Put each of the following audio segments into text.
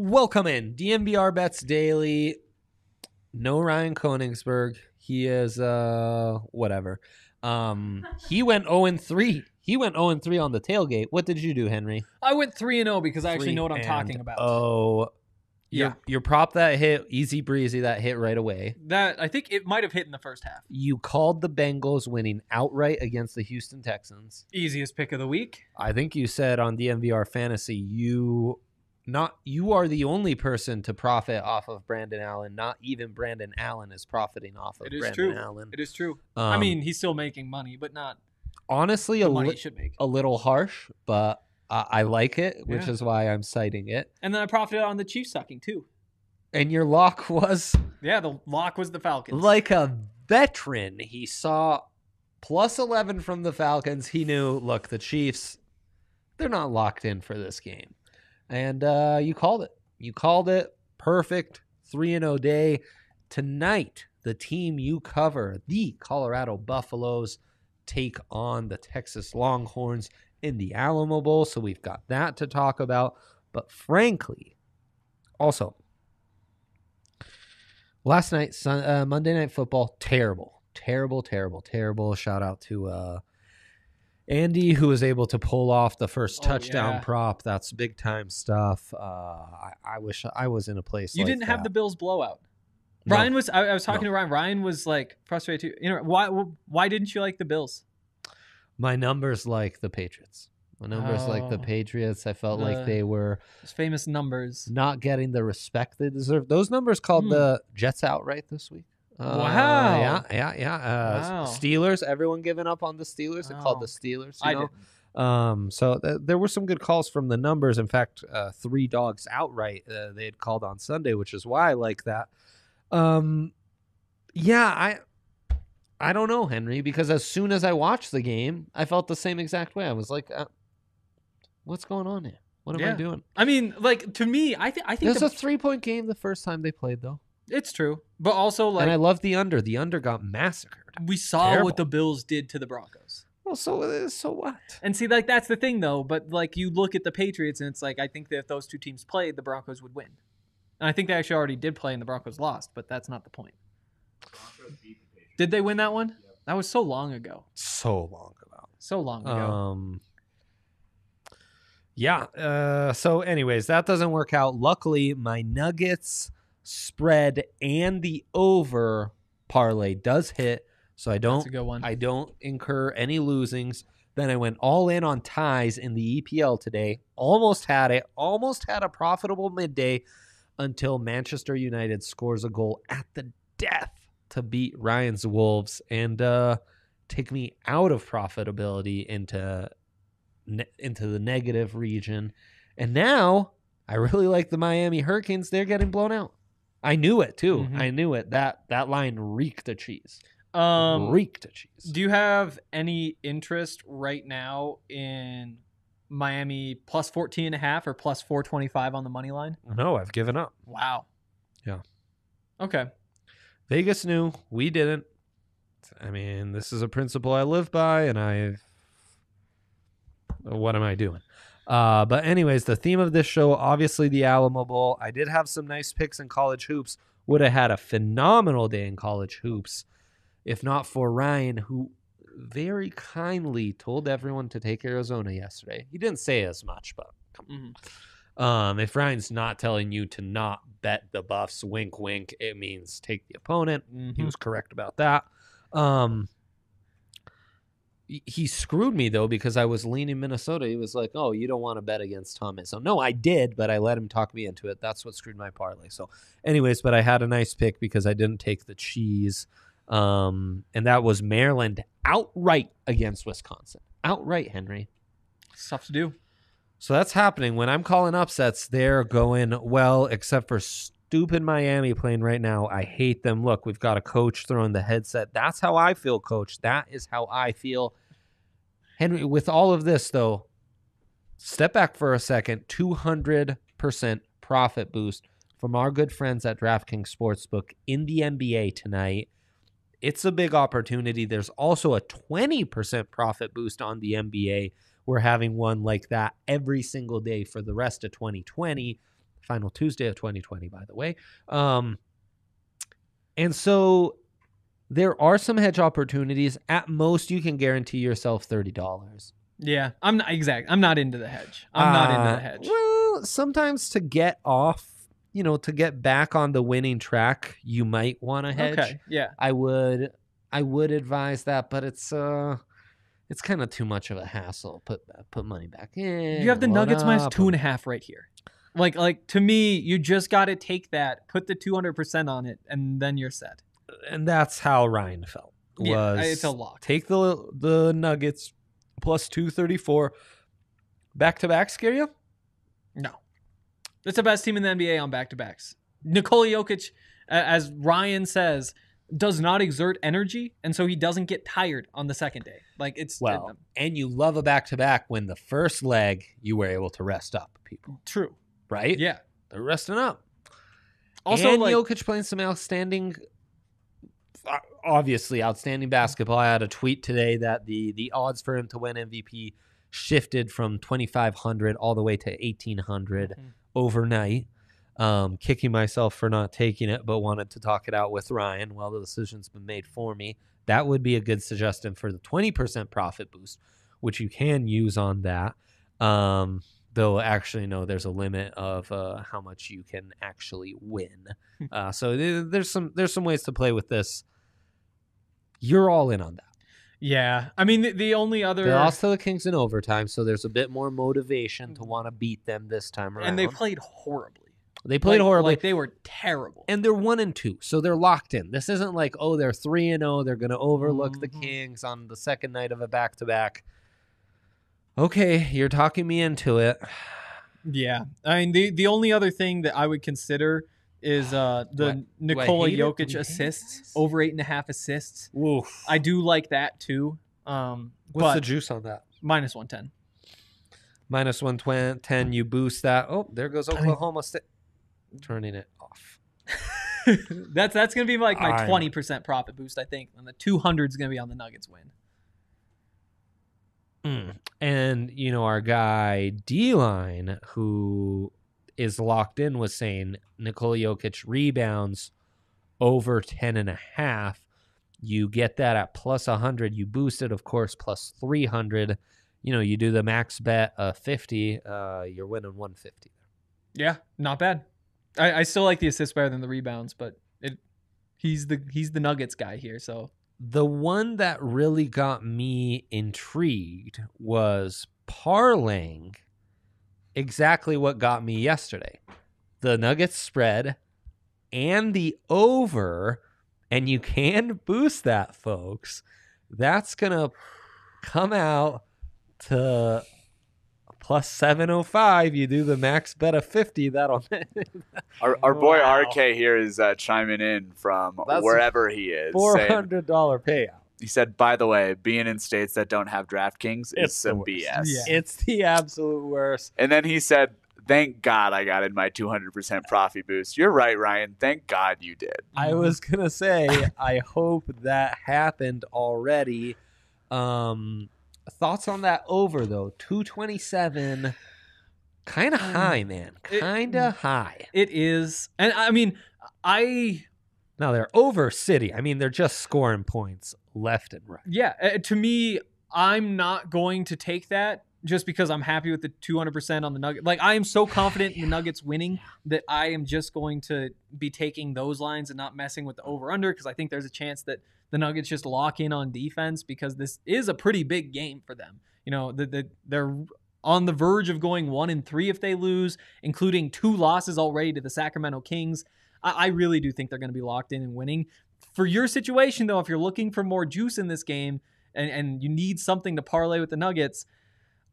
Welcome in DNVR Bets Daily. No Ryan Koenigsberg. He is uh whatever. Um he went 0 and 3. He went 0 and 3 on the tailgate. What did you do, Henry? I went three and zero because I actually know what I'm talking about. Oh, yeah, your, your prop that hit easy breezy that hit right away. that I think it might have hit in the first half. You called the Bengals winning outright against the Houston Texans. Easiest pick of the week. I think you said on DNVR Fantasy you not you are the only person to profit off of Brandon Allen. Not even Brandon Allen is profiting off of It is Brandon true. Allen. It is true. I Um, mean, he's still making money, but not honestly, a, money li- should make. a little harsh, but I I like it, which Yeah. is why I'm citing it. And then I profited on the Chiefs sucking too. And your lock was Yeah, the lock was the Falcons. like a veteran. He saw plus 11 from the Falcons. He knew, look, the Chiefs, they're not locked in for this game. And uh, you called it. You called it perfect 3 and 0 day. Tonight, the team you cover, the Colorado Buffaloes, take on the Texas Longhorns in the Alamo Bowl. So we've got that to talk about. But frankly, also, last night, Sun, uh, Monday Night Football, terrible, terrible, terrible, terrible. Shout out to uh, Andy who was able to pull off the first Oh, touchdown yeah. prop. That's big time stuff. Uh, I, I wish I was in a place. you like didn't have the. Bills blowout. No. Ryan was. I, I was talking No. to Ryan. Ryan was like frustrated too. You know why? Why didn't you like the Bills? My numbers like the Patriots. My numbers like the Oh. Patriots. I felt The- like they were Those famous numbers. not getting the respect they deserve. Those numbers called Hmm. the Jets outright this week. Uh, Wow. Yeah, yeah, yeah. Uh, Wow. Steelers. Everyone giving up on the Steelers. They called the Steelers. You I know? didn't. Um, so th- there were some good calls from the numbers. In fact, uh, three dogs outright uh, they had called on Sunday, which is why I like that. Um, yeah, I, I don't know, Henry, because as soon as I watched the game, I felt the same exact way. I was like, uh, "What's going on here? What am I Yeah. doing?" I mean, like to me, I think I It think was the- a three-point game the first time they played, though, it's true, but also like and I love the under. The under got massacred. we saw terrible. what the Bills did to the Broncos. Well, so uh, so what? And see, like that's the thing, though. But like you look at the Patriots, and it's like I think that if those two teams played, the Broncos would win. And I think they actually already did play, and the Broncos lost. But that's not the point. Did they win that one? That was so long ago. So long ago. So long ago. Um. Yeah. Uh, so, anyways, that doesn't work out. Luckily, my Nuggets spread and the over parlay does hit, so I don't a good one. I don't incur any losings. Then I went all in on ties in the EPL today. Almost had it. Almost had a profitable midday until Manchester United scores a goal at the death to beat Ryan's Wolves and uh, take me out of profitability into ne- into the negative region. And now I really like the Miami Hurricanes. They're getting blown out. I knew it too. Mhm. I knew it. That that line reeked of cheese. um, reeked of cheese. do you have any interest right now in Miami plus 14 and a half or plus 425 on the money line? No, I've given up. Wow. Yeah. Okay. Vegas knew, we didn't. I mean, this is a principle I live by, and I've. What am I doing? Uh, but anyways, the theme of this show, obviously the Alamo Bowl. I did have some nice picks in college hoops. Would have had a phenomenal day in college hoops, if not for Ryan, who very kindly told everyone to take Arizona yesterday. He didn't say as much, but. Mhm. Um, if Ryan's not telling you to not bet the Buffs, wink, wink, it means take the opponent. He Mhm. was correct about that. Um, he- screwed me though because I was leaning Minnesota. He was like, "Oh, you don't want to bet against Tom Izzo." No, I did, but I let him talk me into it. That's what screwed my parlay. So, anyways, but I had a nice pick because I didn't take the cheese, um, and that was Maryland outright against Wisconsin. Outright, Henry. Stuff to do. So that's happening. When I'm calling upsets, they're going well, except for stupid Miami playing right now. I hate them. Look, we've got a coach throwing the headset. That's how I feel, coach. That is how I feel. Henry, with all of this, though, step back for a second. 200% profit boost from our good friends at DraftKings Sportsbook in the NBA tonight. It's a big opportunity. There's also a 20% profit boost on the NBA we're having one like that every single day for the rest of 2020. final Tuesday of 2020, by the way. Um, and so there are some hedge opportunities. At most, you can guarantee yourself thirty dollars. Yeah, I'm not exact. I'm not into the hedge. I'm not into the hedge. Uh, Well, sometimes to get off, you know, to get back on the winning track, you might want to hedge. Okay, yeah. I would, I would advise that, but it's uh, it's kind of too much of a hassle. Put put money back in. You have the Nuggets minus two and a half right here. Like, like to me, you just got to take that, put the 200 percent on it, and then you're set. And that's how Ryan felt. Yeah, Was it's a lock. Take the the Nuggets plus two thirty four. Back to back scare you? No, it's the best team in the NBA on back to backs. Nikola Jokic, as Ryan says, does not exert energy, and so he doesn't get tired on the second day. Like it's Well, and you love a back to back when the first leg you were able to rest up people, true. right? Yeah. They're resting up. Also, and like, Jokic playing some outstanding, obviously outstanding basketball. I had a tweet today that the the odds for him to win MVP shifted from twenty five hundred all the way to eighteen hundred Mhm. overnight. Um, kicking myself for not taking it, but wanted to talk it out with Ryan. Well, the decision's been made for me. That would be a good suggestion for the twenty percent profit boost, which you can use on that. Um, though actually no there's a limit of uh, how much you can actually win Hmm. uh, so th- there's some there's some ways to play with this you're all in on that yeah. I mean, the, the only other they lost to the kings in overtime so there's a bit more motivation to want to beat them this time around and they played horribly. they played Like- horribly Like they were terrible. and they're one and two so they're locked in this isn't like oh they're three and oh they're gonna overlook the Mhm. kings on the second night of a back-to-back okay you're talking me into it Yeah, I mean the the only other thing that I would consider is uh the I- Nikola hate it? Do Jokic assists over eight and a half assists. Oof. I do like that too. Um, what's the juice on that minus one ten. minus 110 you boost that oh there goes I mean- oklahoma state turning it off that's that's gonna be like my twenty percent profit boost, I think, and the two hundred is gonna be on the Nuggets win. Mm. and you know our guy d-line who is locked in was saying Nikola Jokic rebounds over 10 and a half you get that at plus 100 you boost it of course plus 300 you know you do the max bet uh 50 uh you're winning 150 Yeah, not bad. I, I still like the assists better than the rebounds, but it he's the he's the Nuggets guy here, so The one that really got me intrigued was parlaying exactly what got me yesterday. The Nuggets spread and the over, and you can boost that, folks. That's going to come out to plus 705. You do the max bet of 50, that'll. Our, our boy Wow. RK here is uh, chiming in from That's wherever he is. $400 payout. he said, by the way, being in states that don't have DraftKings is It's the some. BS. Yeah. It's the absolute worst. And then he said, thank God I got in my 200% profit boost. You're right, Ryan. Thank God you did. I was gonna say, I hope that happened already. Um, thoughts on that over though? Two twenty seven, kind of Um, high, man. Kind of high. it is. And I mean, I Now they're over City. I mean, they're just scoring points left and right. Yeah, uh, to me, I'm not going to take that just because I'm happy with the 200% on the Nugget. Like I am so confident in the Nuggets winning that I am just going to be taking those lines and not messing with the over under because I think there's a chance that the Nuggets just lock in on defense because this is a pretty big game for them. You know, the, the, they're on the verge of going one and three if they lose, including two losses already to the Sacramento Kings. I, I really do think they're going to be locked in and winning. For your situation, though, if you're looking for more juice in this game and, and you need something to parlay with the Nuggets,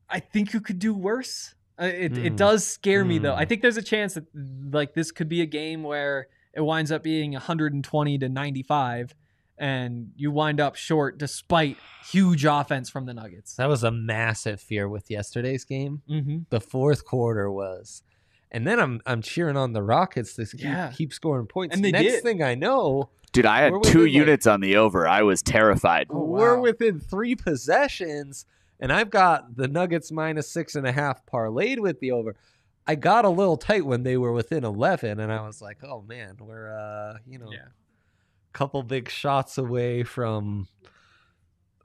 I think you could do worse. Uh, it, it Hmm. does scare me, though. Hmm. I think there's a chance that like this could be a game where it winds up being 120 to 95 and you wind up short despite huge offense from the Nuggets. That was a massive fear with yesterday's game. Mm-hmm. The fourth quarter was, and then I'm I'm cheering on the Rockets to keep, Yeah. keep scoring points. And the Next did. thing I know, Dude, I had two within, like- units on the over. I was terrified. Oh, we're within three possessions, and I've got the Nuggets minus six and a half parlayed with the over. I got a little tight when they were within 11 and I was like, "Oh man, we're uh, you know, Yeah. Couple big shots away from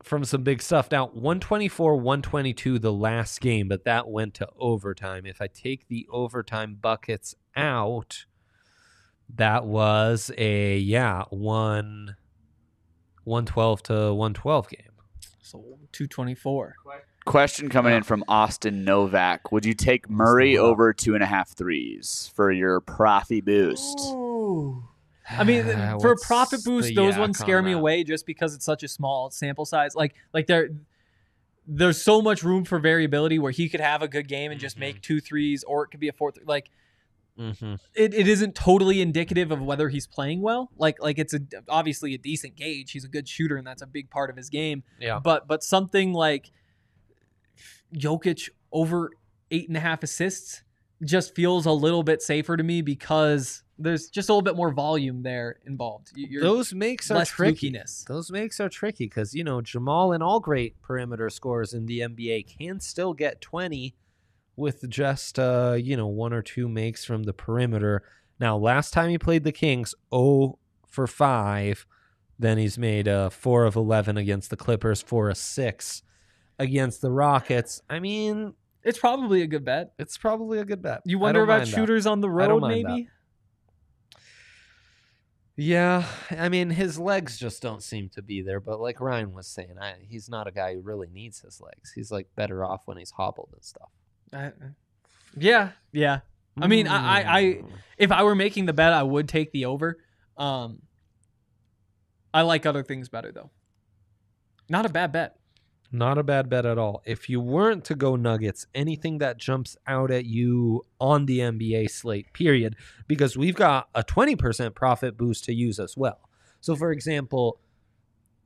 from some big stuff. Now, 124 122 the last game, but that went to overtime. If I take the overtime buckets out, that was a yeah, 1 112 to 112 game. So 224. Question coming in from Austin Novak. Would you take Murray over two and a half threes for your profi boost? I mean, for a profit boost, the those yak ones scare me that? away just because it's such a small sample size. Like, like there, there's so much room for variability where he could have a good game and just Mhm. make two threes, or it could be a fourth. Like, Mm-hmm. it, it isn't totally indicative of whether he's playing well. Like, like it's a obviously a decent gauge. He's a good shooter, and that's a big part of his game. Yeah. But but something like Jokic over eight and a half assists just feels a little bit safer to me because there's just a little bit more volume there involved. You- You're Those makes are tricky. flukiness. Those makes are tricky because you know Jamal and all great perimeter scores in the NBA can still get twenty with just uh you know one or two makes from the perimeter. Now, last time he played the Kings, oh for five. Then he's made uh four of eleven against the Clippers, four of six against the Rockets. I mean, It's probably a good bet. it's probably a good bet. You wonder about mind that. shooters on the road, maybe. Yeah, I mean his legs just don't seem to be there. But like Ryan was saying, I, he's not a guy who really needs his legs. He's like better off when he's hobbled and stuff. I- yeah, yeah. I mean, I- I- I- Mm. If I were making the bet, I would take the over. Um, I like other things better though. Not a bad bet. Not a bad bet at all. If you weren't to go Nuggets, anything that jumps out at you on the NBA slate, period, because we've got a twenty percent profit boost to use as well. So, for example,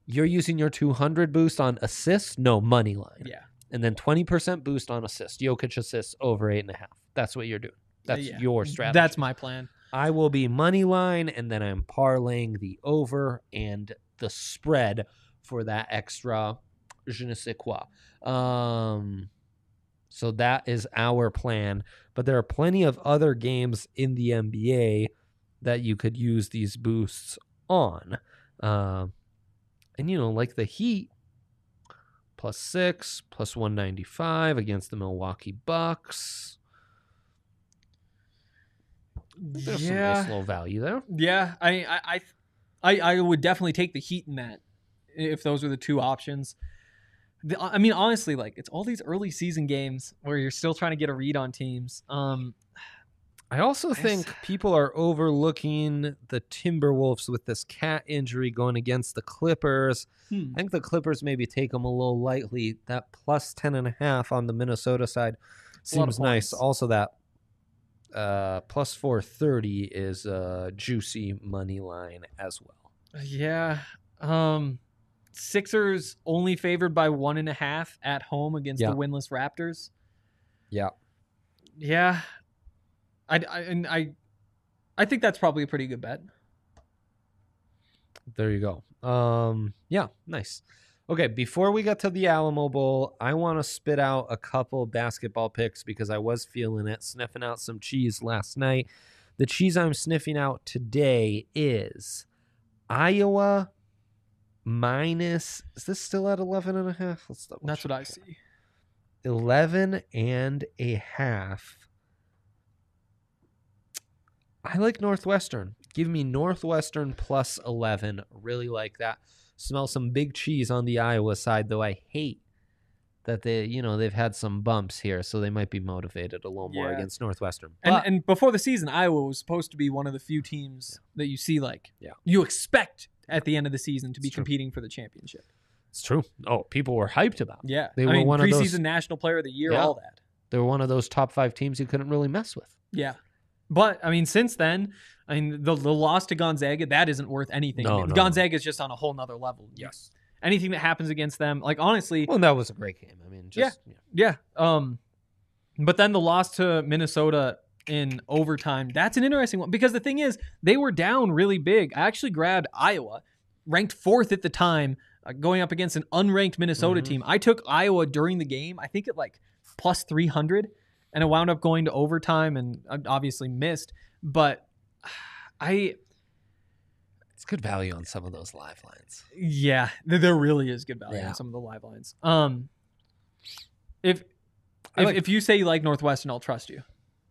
you're using your two hundred boost on assists, no money line. Yeah. and then 20% boost on assist. Jokic assists over eight and a half. That's what you're doing. That's Yeah. your strategy. That's my plan. I will be money line, and then I'm parlaying the over and the spread for that extra je ne sais quoi. Um, so that is our plan. But there are plenty of other games in the NBA that you could use these boosts on. Um, and, you know, like the Heat, plus six, plus 195 against the Milwaukee Bucks. There's some nice low value there. Yeah, I, I, I, I, I would definitely take the Heat in that if those were the two options. The, I mean, honestly, like it's all these early season games where you're still trying to get a read on teams. Um, I also think people are overlooking the Timberwolves with this cat injury going against the Clippers. hmm. I think the Clippers maybe take them a little lightly. That plus 10 and a half on the Minnesota side A lot of seems nice. Also, that uh, plus 430 is a juicy money line as well. Yeah. Um, Sixers only favored by one and a half at home against Yeah. the winless Raptors. Yeah. Yeah. I, I and I, I think that's probably a pretty good bet. There you go. Um, yeah, nice. Okay, before we get to the Alamo Bowl, I want to spit out a couple basketball picks because I was feeling it, sniffing out some cheese last night. The cheese I'm sniffing out today is Iowa minus. Is this still at 11 and a half? Let's double That's what I see. 11 and a half. I like Northwestern. Give me Northwestern plus 11. Really like that. Smell some big cheese on the Iowa side, though I hate that they, you know, they've had some bumps here, so they might be motivated a little more Yeah. against Northwestern. And, But and before the season, Iowa was supposed to be one of the few teams that you see like Yeah. you expect at the end of the season to be It's true. competing for the championship. it's true. Oh, people were hyped about. it. Yeah, They I were mean, one of preseason those- national player of the year, Yeah. all that. They were one of those top five teams you couldn't really mess with. Yeah, but I mean, since then, I mean, the the loss to Gonzaga that isn't worth anything. I No, mean, no, no. Gonzaga is just on a whole nother level. Yes. Anything that happens against them, like honestly, Well, that was a great game. I mean, just yeah. Yeah. Um, but then the loss to Minnesota in overtime, that's an interesting one because the thing is, they were down really big. I actually grabbed Iowa, ranked fourth at the time, uh, going up against an unranked Minnesota Mhm. team. I took Iowa during the game, I think at like plus 300. and it wound up going to overtime and uh, obviously missed. But I, It's good value on some of those live lines. yeah, there, there really is good value Yeah. on some of the live lines. Um, if if, like- if you say you like Northwestern, I'll trust you.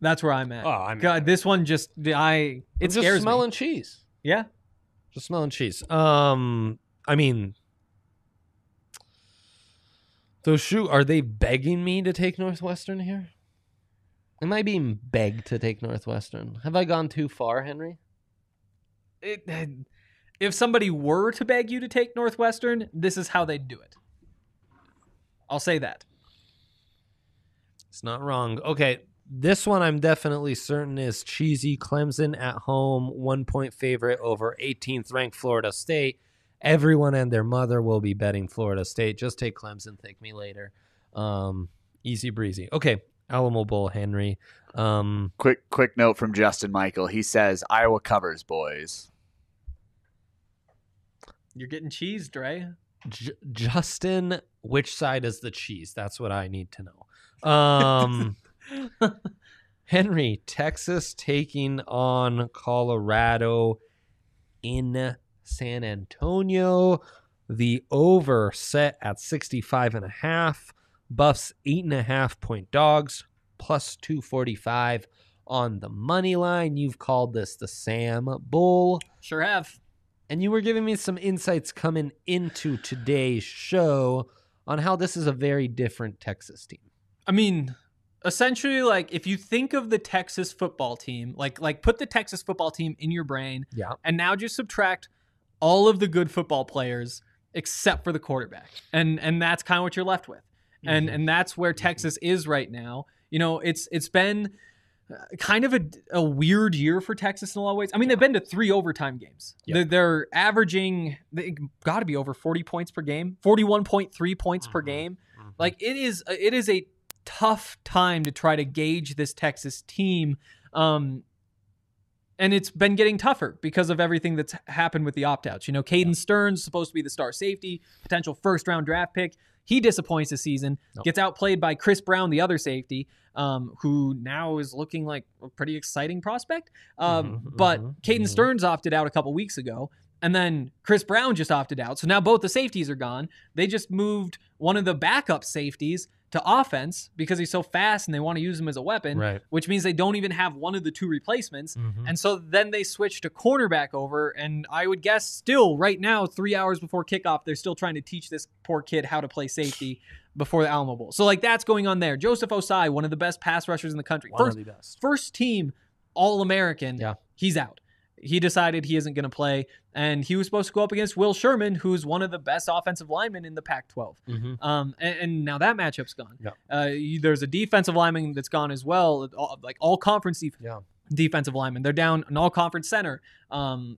That's where I'm at. Oh, I'm, God, this one just I it I'm just scares smelling me. cheese. Yeah, Just smelling cheese. Um, I mean, those shoe are they begging me to take Northwestern here? Am I being begged to take Northwestern? Have I gone too far, Henry? it, if somebody were to beg you to take Northwestern, this is how they'd do it. I'll say that. It's not wrong. Okay, this one I'm definitely certain is cheesy. Clemson at home, one point favorite over 18th ranked Florida State. Everyone and their mother will be betting Florida State. Just take Clemson. Thank me later. Um, easy breezy. Okay, Alamo Bowl, Henry. Um, Quick quick note from Justin Michael. He says Iowa covers, boys. You're getting cheesed, Dre. J- Justin, which side is the cheese? That's what I need to know. Um, Henry, Texas taking on Colorado in San Antonio. The over set at 65 and a half. Buffs eight and a half point dogs plus 245 on the money line. You've called this the Sam Bowl. Sure have. And you were giving me some insights coming into today's show on how this is a very different Texas team. I mean, essentially, like if you think of the Texas football team, like like put the Texas football team in your brain, Yeah. and now just subtract all of the good football players except for the quarterback, and and that's kind of what you're left with, and Mhm. and that's where Texas is right now. You know, it's it's been uh, kind of a, a weird year for Texas in a lot of ways. I mean, they've been to three overtime games. Yeah. They're, they're averaging they got to be over 40 points per game, 41.3 points per Mhm. game. Like it is it is a tough time to try to gauge this Texas team. Um and it's been getting tougher because of everything that's happened with the opt-outs. You know, Caden Sterns supposed to be the star safety, potential first round draft pick. He disappoints this season, Nope. gets outplayed by Chris Brown, the other safety, um, who now is looking like a pretty exciting prospect. Um, Mhm, but mhm, Caden mhm. Sterns opted out a couple weeks ago, and then Chris Brown just opted out. So now both the safeties are gone. They just moved one of the backup safeties to offense because he's so fast and they want to use him as a weapon, Right. which means they don't even have one of the two replacements. Mhm. And so then they switch to cornerback over, and I would guess still right now, three hours before kickoff, they're still trying to teach this poor kid how to play safety before the Alamo Bowl. So like that's going on there. Joseph Ossai, one of the best pass rushers in the country, One first of the best. first team All American. Yeah. he's out. He decided he isn't going to play, and he was supposed to go up against Will Sherman, who's one of the best offensive linemen in the Pac-12. Mhm. Um, and, and now that matchup's gone. Yeah. Uh, you- there's a defensive lineman that's gone as well, all, like all conference def- Yeah. defensive lineman. They're down an all conference center. Um,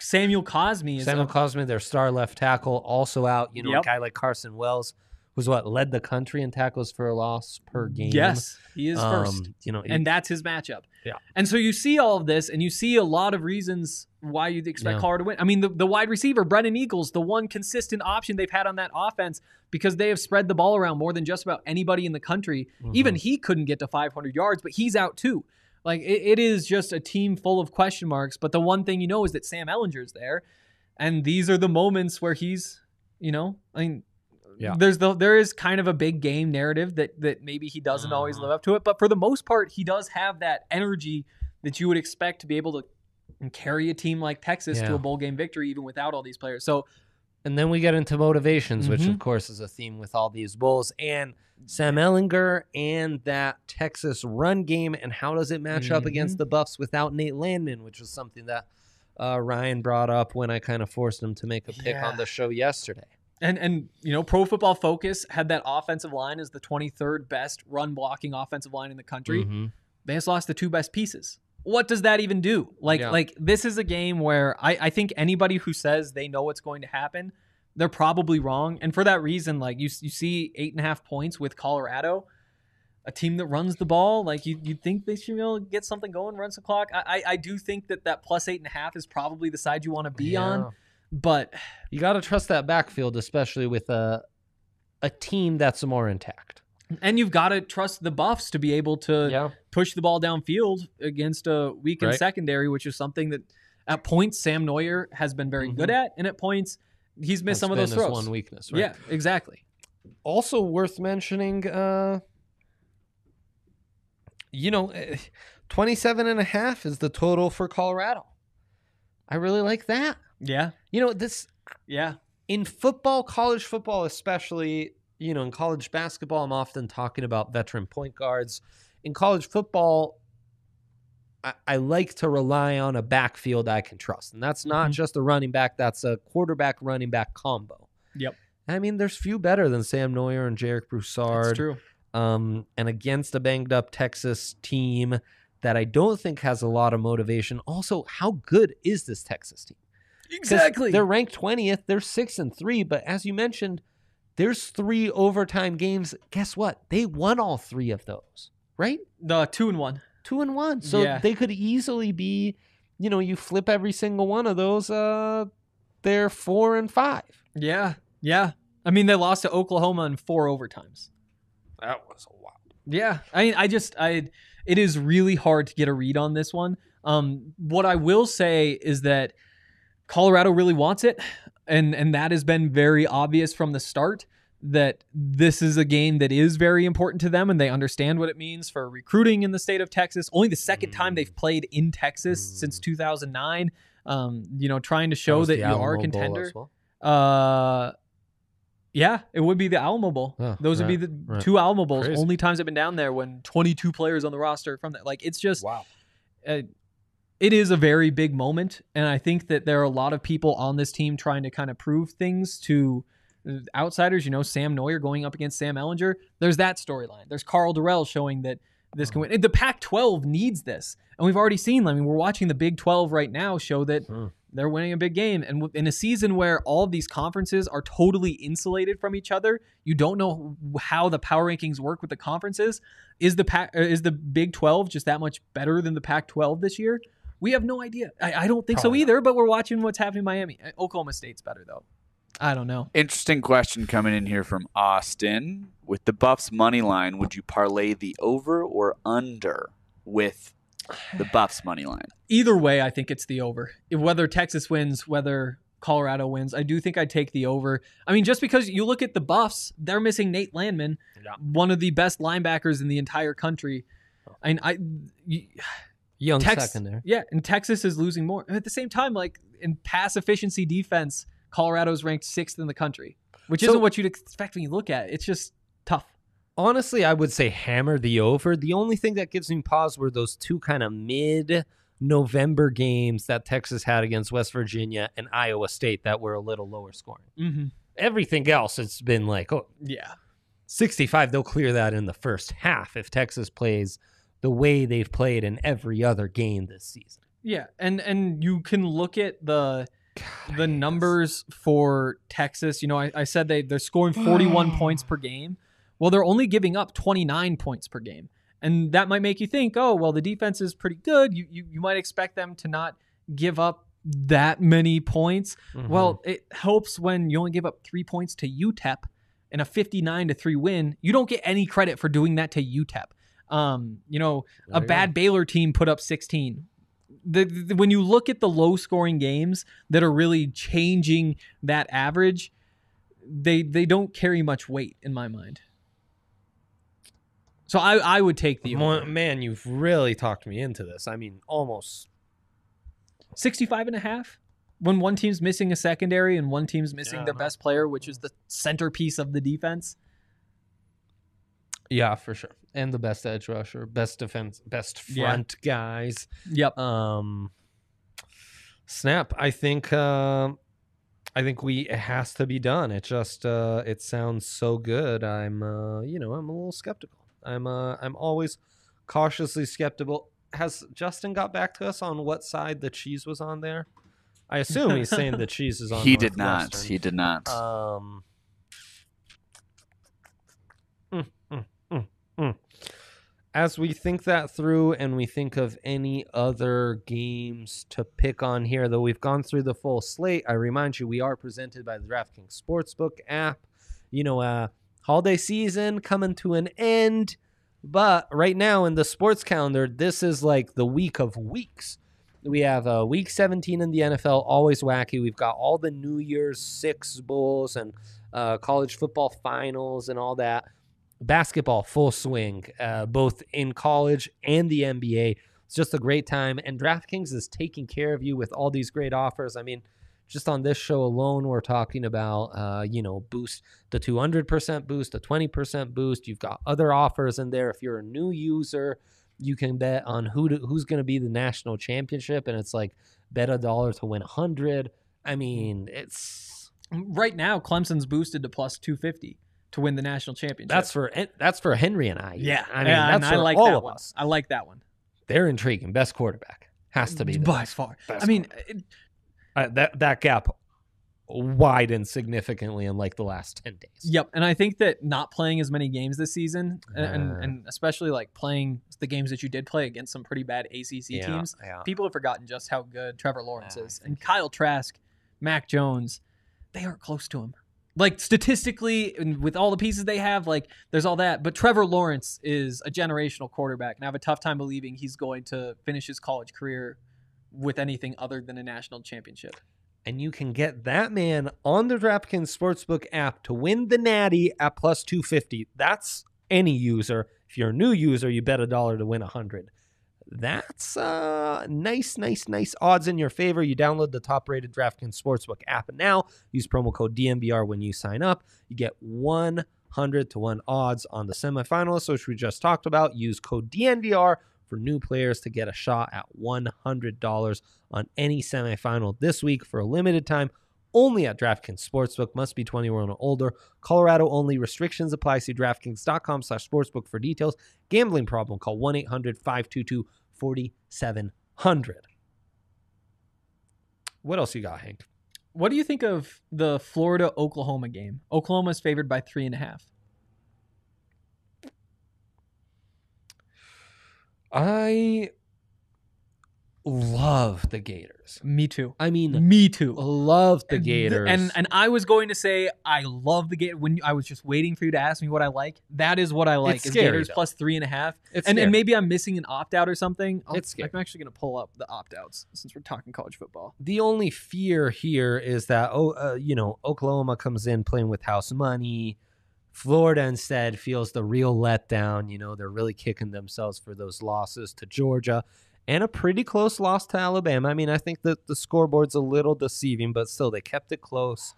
Samuel Cosmi is Samuel up- Cosmi, their star left tackle, also out. You know, Yep. a guy like Carson Wells, who's what led the country in tackles for a loss per game. Yes, he is first. Um, You know, and that's his matchup. Yeah. And so you see all of this, and you see a lot of reasons why you'd expect Yeah. Colorado to win. I mean, the, the wide receiver, Brennan Eagles, the one consistent option they've had on that offense because they have spread the ball around more than just about anybody in the country. Mhm. Even he couldn't get to 500 yards, but he's out too. Like, it, it is just a team full of question marks. But the one thing you know is that Sam Ehlinger's there. And these are the moments where he's, you know, I mean, Yeah. there's the there is kind of a big game narrative that that maybe he doesn't always Mhm. live up to it, but for the most part, he does have that energy that you would expect to be able to carry a team like Texas to a bowl game victory even without all these players. So And then we get into motivations, which Mhm. of course is a theme with all these bowls and Sam Ehlinger and that Texas run game and how does it match up Mhm. against the Buffs without Nate Landman, which was something that uh, Ryan brought up when I kind of forced him to make a pick Yeah. on the show yesterday. And and you know, Pro Football Focus had that offensive line as the 23rd best run blocking offensive line in the country. Mhm. they just lost the two best pieces. What does that even do? Like, Yeah. like this is a game where I, I think anybody who says they know what's going to happen, they're probably wrong. And for that reason, like you, you see eight and a half points with Colorado, a team that runs the ball. Like you, you'd think they should be able to get something going, runs the clock. I, I, I do think that that plus eight and a half is probably the side you want to be on. Yeah. But You got to trust that backfield, especially with a a team that's more intact. And you've got to trust the Buffs to be able to yeah. push the ball downfield against a weakened Right. secondary, which is something that at points Sam Noyer has been very good at, and at points he's missed That's some of those throws. one weakness, right? Yeah, exactly. also worth mentioning uh you know eh, 27 and a half is the total for colorado i really like that Yeah, you know this yeah, in football college football especially you know in college basketball i'm often talking about veteran point guards in college football I, I like to rely on a backfield I can trust. And that's not Mhm. just a running back, that's a quarterback running back combo. Yep. I mean, there's few better than Sam Noyer and Jarek Broussard. that's true. um, and against a banged up Texas team that I don't think has a lot of motivation. Also, how good is this Texas team? 'Cause They're ranked 20th. They're six and three, but as you mentioned, there's three overtime games. Guess what? They won all three of those, right? the two and one. Two and one. So Yeah. they could easily be, you know, you flip every single one of those, uh, they're four and five. Yeah, yeah. I mean, they lost to Oklahoma in four overtimes. That was a wild. Yeah, I mean, I just, I, it is really hard to get a read on this one. Um, what I will say is that Colorado really wants it, and and that has been very obvious from the start that this is a game that is very important to them, and they understand what it means for recruiting in the state of Texas. Only the second time Mm. they've played in Texas since 2009. Um, you know, trying to show was that you Alamo are a contender. well. Uh, yeah, it would be the Alamo Bowl. Oh, Those would be the right. two Alamo Bowls. Crazy. Only times I've been down there when 22 players on the roster from that. Like it's just, Wow. uh, it is a very big moment, and I think that there are a lot of people on this team trying to kind of prove things to uh, outsiders. You know, Sam Noyer going up against Sam Ehlinger. There's that storyline. There's Karl Dorrell showing that this can win. The Pac-12 needs this, and we've already seen. I mean, we're watching the Big 12 right now show that Hmm. they're winning a big game, and in a season where all of these conferences are totally insulated from each other, you don't know how the power rankings work with the conferences. Is the Pac, uh, is the Big 12 just that much better than the Pac-12 this year? We have no idea. I, I don't think so Probably not. either. But we're watching what's happening in Miami. Oklahoma State's better though. I don't know. Interesting question coming in here from Austin. With the Buffs money line, would you parlay the over or under with the Buffs money line? Either way, I think it's the over. If- Whether Texas wins, whether Colorado wins, I do think I'd take the over. I mean, just because you look at the Buffs, they're missing Nate Landman, Yeah. one of the best linebackers in the entire country. Oh. I mean, I, y- Young Tex- secondary. yeah, and Texas is losing more. And At the same time, like in pass efficiency defense, Colorado's ranked sixth in the country, which So- isn't what you'd expect when you look at it. It's just tough. Honestly, I would say hammer the over. The only thing that gives me pause were those two kind of mid November games that Texas had against West Virginia and Iowa State that were a little lower scoring. Mm-hmm. Everything else, it's been like, oh, Yeah. 65, they'll clear that in the first half if Texas plays the way they've played in every other game this season. Yeah, and and you can look at the the numbers for Texas. You know, I, I said they they're scoring 41 points per game. Well, they're only giving up 29 points per game, and that might make you think, oh, well, the defense is pretty good. You you, you might expect them to not give up that many points. Mm-hmm. Well, it helps when you only give up three points to UTEP in a 59 to three win. You don't get any credit for doing that to UTEP. Um, you know, There a you go. bad Baylor team put up 16. The, the- when you look at the low scoring games that are really changing that average, they they don't carry much weight in my mind. So I I would take the over. man, you've really talked me into this. I mean, almost 65 and a half when one team's missing a secondary and one team's missing Yeah, their no. best player, which is the centerpiece of the defense. Yeah, for sure. And the best edge rusher, best defense, best Yeah. front guys. Yep. Um Snap, I think um I think we it has to be done. It just uh it sounds so good. I'm uh you know, I'm a little skeptical. I'm uh I'm always cautiously skeptical. Has Justin got back to us on what side the cheese was on there? I assume he's saying the cheese is on He did not. Northwestern. He did not. Um, mm, mm, mm, mm. As we think that through and we think of any other games to pick on here, though we've gone through the full slate, I remind you we are presented by the DraftKings Sportsbook app. You know, uh, holiday season coming to an end. But right now in the sports calendar, this is like the week of weeks. We have uh, week 17 in the NFL, always wacky. We've got all the New Year's Six Bowls and uh, college football finals and all that. Basketball, full swing, uh, both in college and the NBA. It's just a great time. And DraftKings is taking care of you with all these great offers. I mean, just on this show alone, we're talking about, uh, you know, boost the 200% boost, the 20% boost. You've got other offers in there. If you're a new user, you can bet on who to, who's going to be the national championship, and it's like bet a dollar to win a hundred. I mean, it's Right now, Clemson's boosted to plus 250 to win the national championship. that's for that's for Henry and I. yeah. I mean, yeah, that's and for I like all that of one. us. I like that one. They're intriguing. Best quarterback has to be the by best. far. best I mean, it, Uh, that that gap widened significantly in like the last ten days. Yep, and I think that not playing as many games this season, and, and, Uh. and especially like playing the games that you did play against some pretty bad ACC Yeah, teams, yeah. people have forgotten just how good Trevor Lawrence Yeah, is, and Kyle Trask, Mac Jones, they aren't close to him. Like statistically, and with all the pieces they have, like there's all that, but Trevor Lawrence is a generational quarterback, and I have a tough time believing he's going to finish his college career with anything other than a national championship. and you can get that man on the DraftKings Sportsbook app to win the Natty at plus 250. That's any user. If you're a new user, you bet a dollar to win a hundred. That's uh, nice, nice, nice odds in your favor. You download the top-rated DraftKings Sportsbook app now. Use promo code DNVR when you sign up. You get 100 to 1 odds on the semifinalists, which we just talked about. Use code DNVR for new players to get a shot at $100 on any semifinal this week for a limited time. Only at DraftKings Sportsbook. Must be 21 or older. Colorado only. Restrictions apply. See DraftKings.com slash sportsbook for details. Gambling problem. Call 1-800-522-4700. What else you got, Hank? What do you think of the Florida Oklahoma game? Oklahoma is favored by three and a half. I love the Gators. Me too. I mean, Me too. love the And Gators. And and I was going to say I love the Gators when I was just waiting for you to ask me what I like. That is what I like. It's is scary, Gators plus three and a half. it's And, scary. and maybe I'm missing an opt out or something. I'll, It's scary. I'm actually going to pull up the opt outs since we're talking college football. the only fear here is that oh uh, you know Oklahoma comes in playing with house money. Florida instead feels the real letdown. You know they're really kicking themselves for those losses to Georgia and a pretty close loss to Alabama. I mean I think that the scoreboard's a little deceiving, but still they kept it close.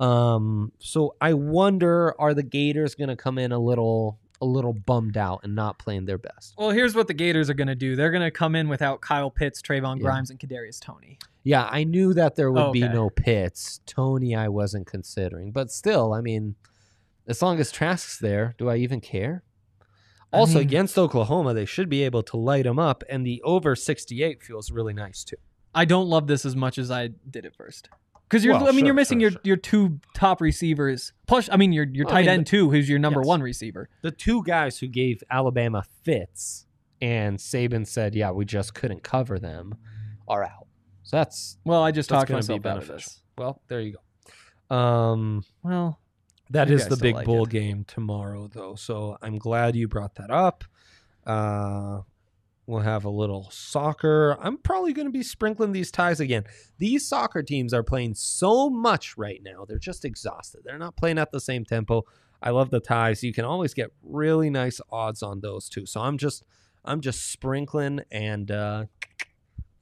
Um, so I wonder are the Gators going to come in a little a little bummed out and not playing their best? Well, here's what the Gators are going to do. They're going to come in without Kyle Pitts, Trevon Yeah. Grimes, and Kadarius Toney. Yeah, I knew that there would be Okay. no Pitts. Toney, I wasn't considering, but still, I mean, as long as Trask's there, do I even care? I Also, mean- against Oklahoma, they should be able to light them up, and the over 68 feels really nice too. I don't love this as much as I did at first. Because you're, Well, I mean, sure, you're missing sure, your, sure. your two top receivers. Plus, I mean, your your Well, I tight mean, end too, who's your number Yes. one receiver. The two guys who gave Alabama fits, and Saban said, "Yeah, we just couldn't cover them," are out. So that's Well, I just talked to myself out of this. Well, there you go. Um, Well, That is the big like bowl it. game tomorrow, though. So I'm glad you brought that up. Uh, we'll have a little soccer. I'm probably going to be sprinkling these ties again. These soccer teams are playing so much right now. They're just exhausted. They're not playing at the same tempo. I love the ties. You can always get really nice odds on those too. So I'm just I'm just sprinkling and uh,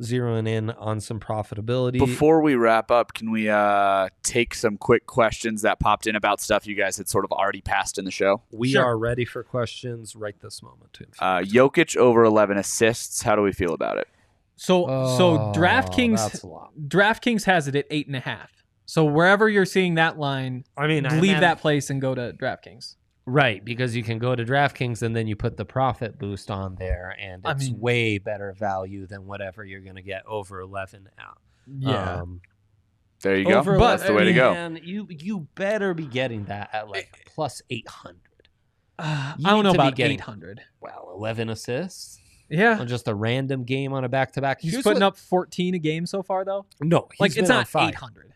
zeroing in on some profitability. Before we wrap up, can we uh, take some quick questions that popped in about stuff you guys had sort of already passed in the show? we Sure. are ready for questions right this moment. Too. Uh, Jokic over 11 assists. How do we feel about it? so so Oh, DraftKings that's a. DraftKings has it at eight and a half. So wherever you're seeing that line, I mean, I leave that place and go to DraftKings. Right because you can go to DraftKings and then you put the profit boost on there, and I it's mean- way better value than whatever you're going to get over eleven out. Um, There you go. over But, That's the way to go. Man, you you better be getting that at like plus eight hundred. Uh, I don't know to be about getting- eight hundred. Well, eleven assists Yeah, on just a random game on a back to back. he's putting up fourteen a game so far though. no, Like he's it's been on not fire. eight hundred.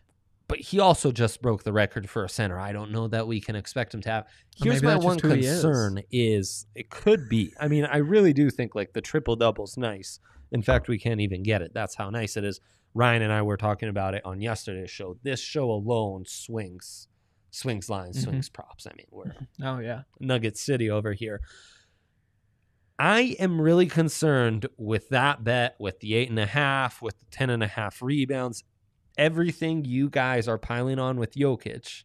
But he also just broke the record for a center. I don't know that we can expect him to have. Here's my one he is. concern is. it could be. I mean, I really do think like the triple double's nice. In fact, we can't even get it. That's how nice it is. Ryan and I were talking about it on yesterday's show. This show alone swings swings lines, Mhm. swings props. I mean, we're Oh yeah. Nugget City over here. I am really concerned with that bet, with the eight and a half, with the ten and a half rebounds, everything you guys are piling on with Jokic.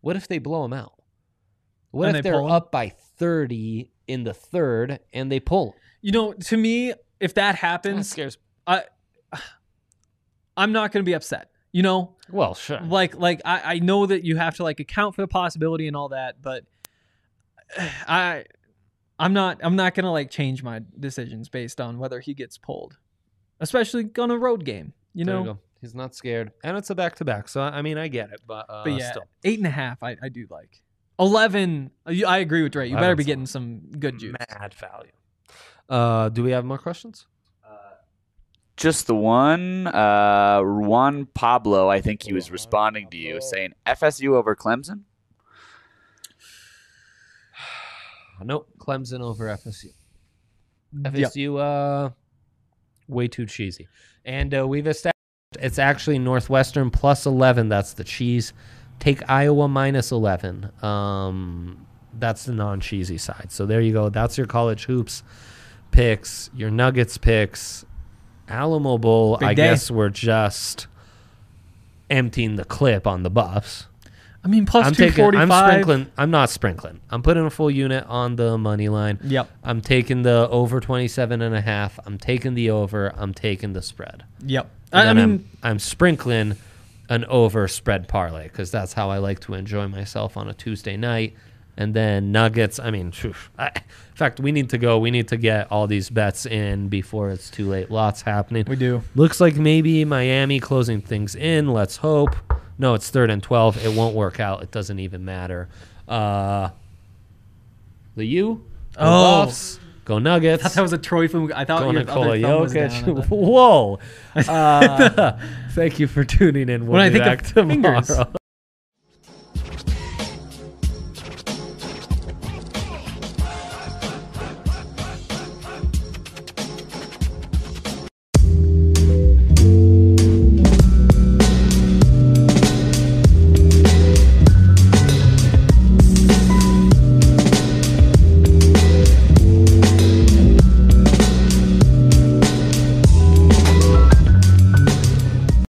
What if they blow him out? What And if they they're up by 30 in the third and they pull? You know, to me, if that That happens, scares. I I'm not going to be upset. You know, Well, sure. like like I, I know that you have to like account for the possibility and all that, but I I'm not I'm not gonna like change my decisions based on whether he gets pulled, especially on a road game. You There know, go. He's not scared, and it's a back to back. So I mean, I get it, but, uh, but yeah, still. eight and a half I, I do like. Eleven, I I agree with Dre. You better be getting some good juice. mad value. Uh, do we have more questions? Just the one. Uh, Juan Pablo, I think he was responding to you, saying FSU over Clemson. Nope. Clemson over FSU. Yep. FSU, uh, way too cheesy. And uh, we've established it's actually Northwestern plus 11. That's the cheese. Take Iowa minus 11. Um, that's the non cheesy side. So there you go. That's your college hoops picks, your Nuggets picks. Alamo Bowl, Big I day. guess we're just emptying the clip on the buffs. I mean, plus I'm two taking. forty I'm sprinkling. I'm not sprinkling. I'm putting a full unit on the money line. Yep. I'm taking the over 27 and a half. I'm taking the over. I'm taking the spread. Yep. I, I mean, I'm, I'm sprinkling an over spread parlay because that's how I like to enjoy myself on a Tuesday night. And then Nuggets. I mean, phew, I, in fact, we need to go. We need to get all these bets in before it's too late. Lots happening. we do. Looks like maybe Miami closing things in. Let's hope. No, it's third and 12. It won't work out. It doesn't even matter. Uh, the U. Go Oh. Buffs. Go Nuggets. I thought that was a Troy Flume. I thought Go your Nikola other thumb was down. Jokic. Whoa. Uh, thank you for tuning in. We'll When I think of back tomorrow. fingers.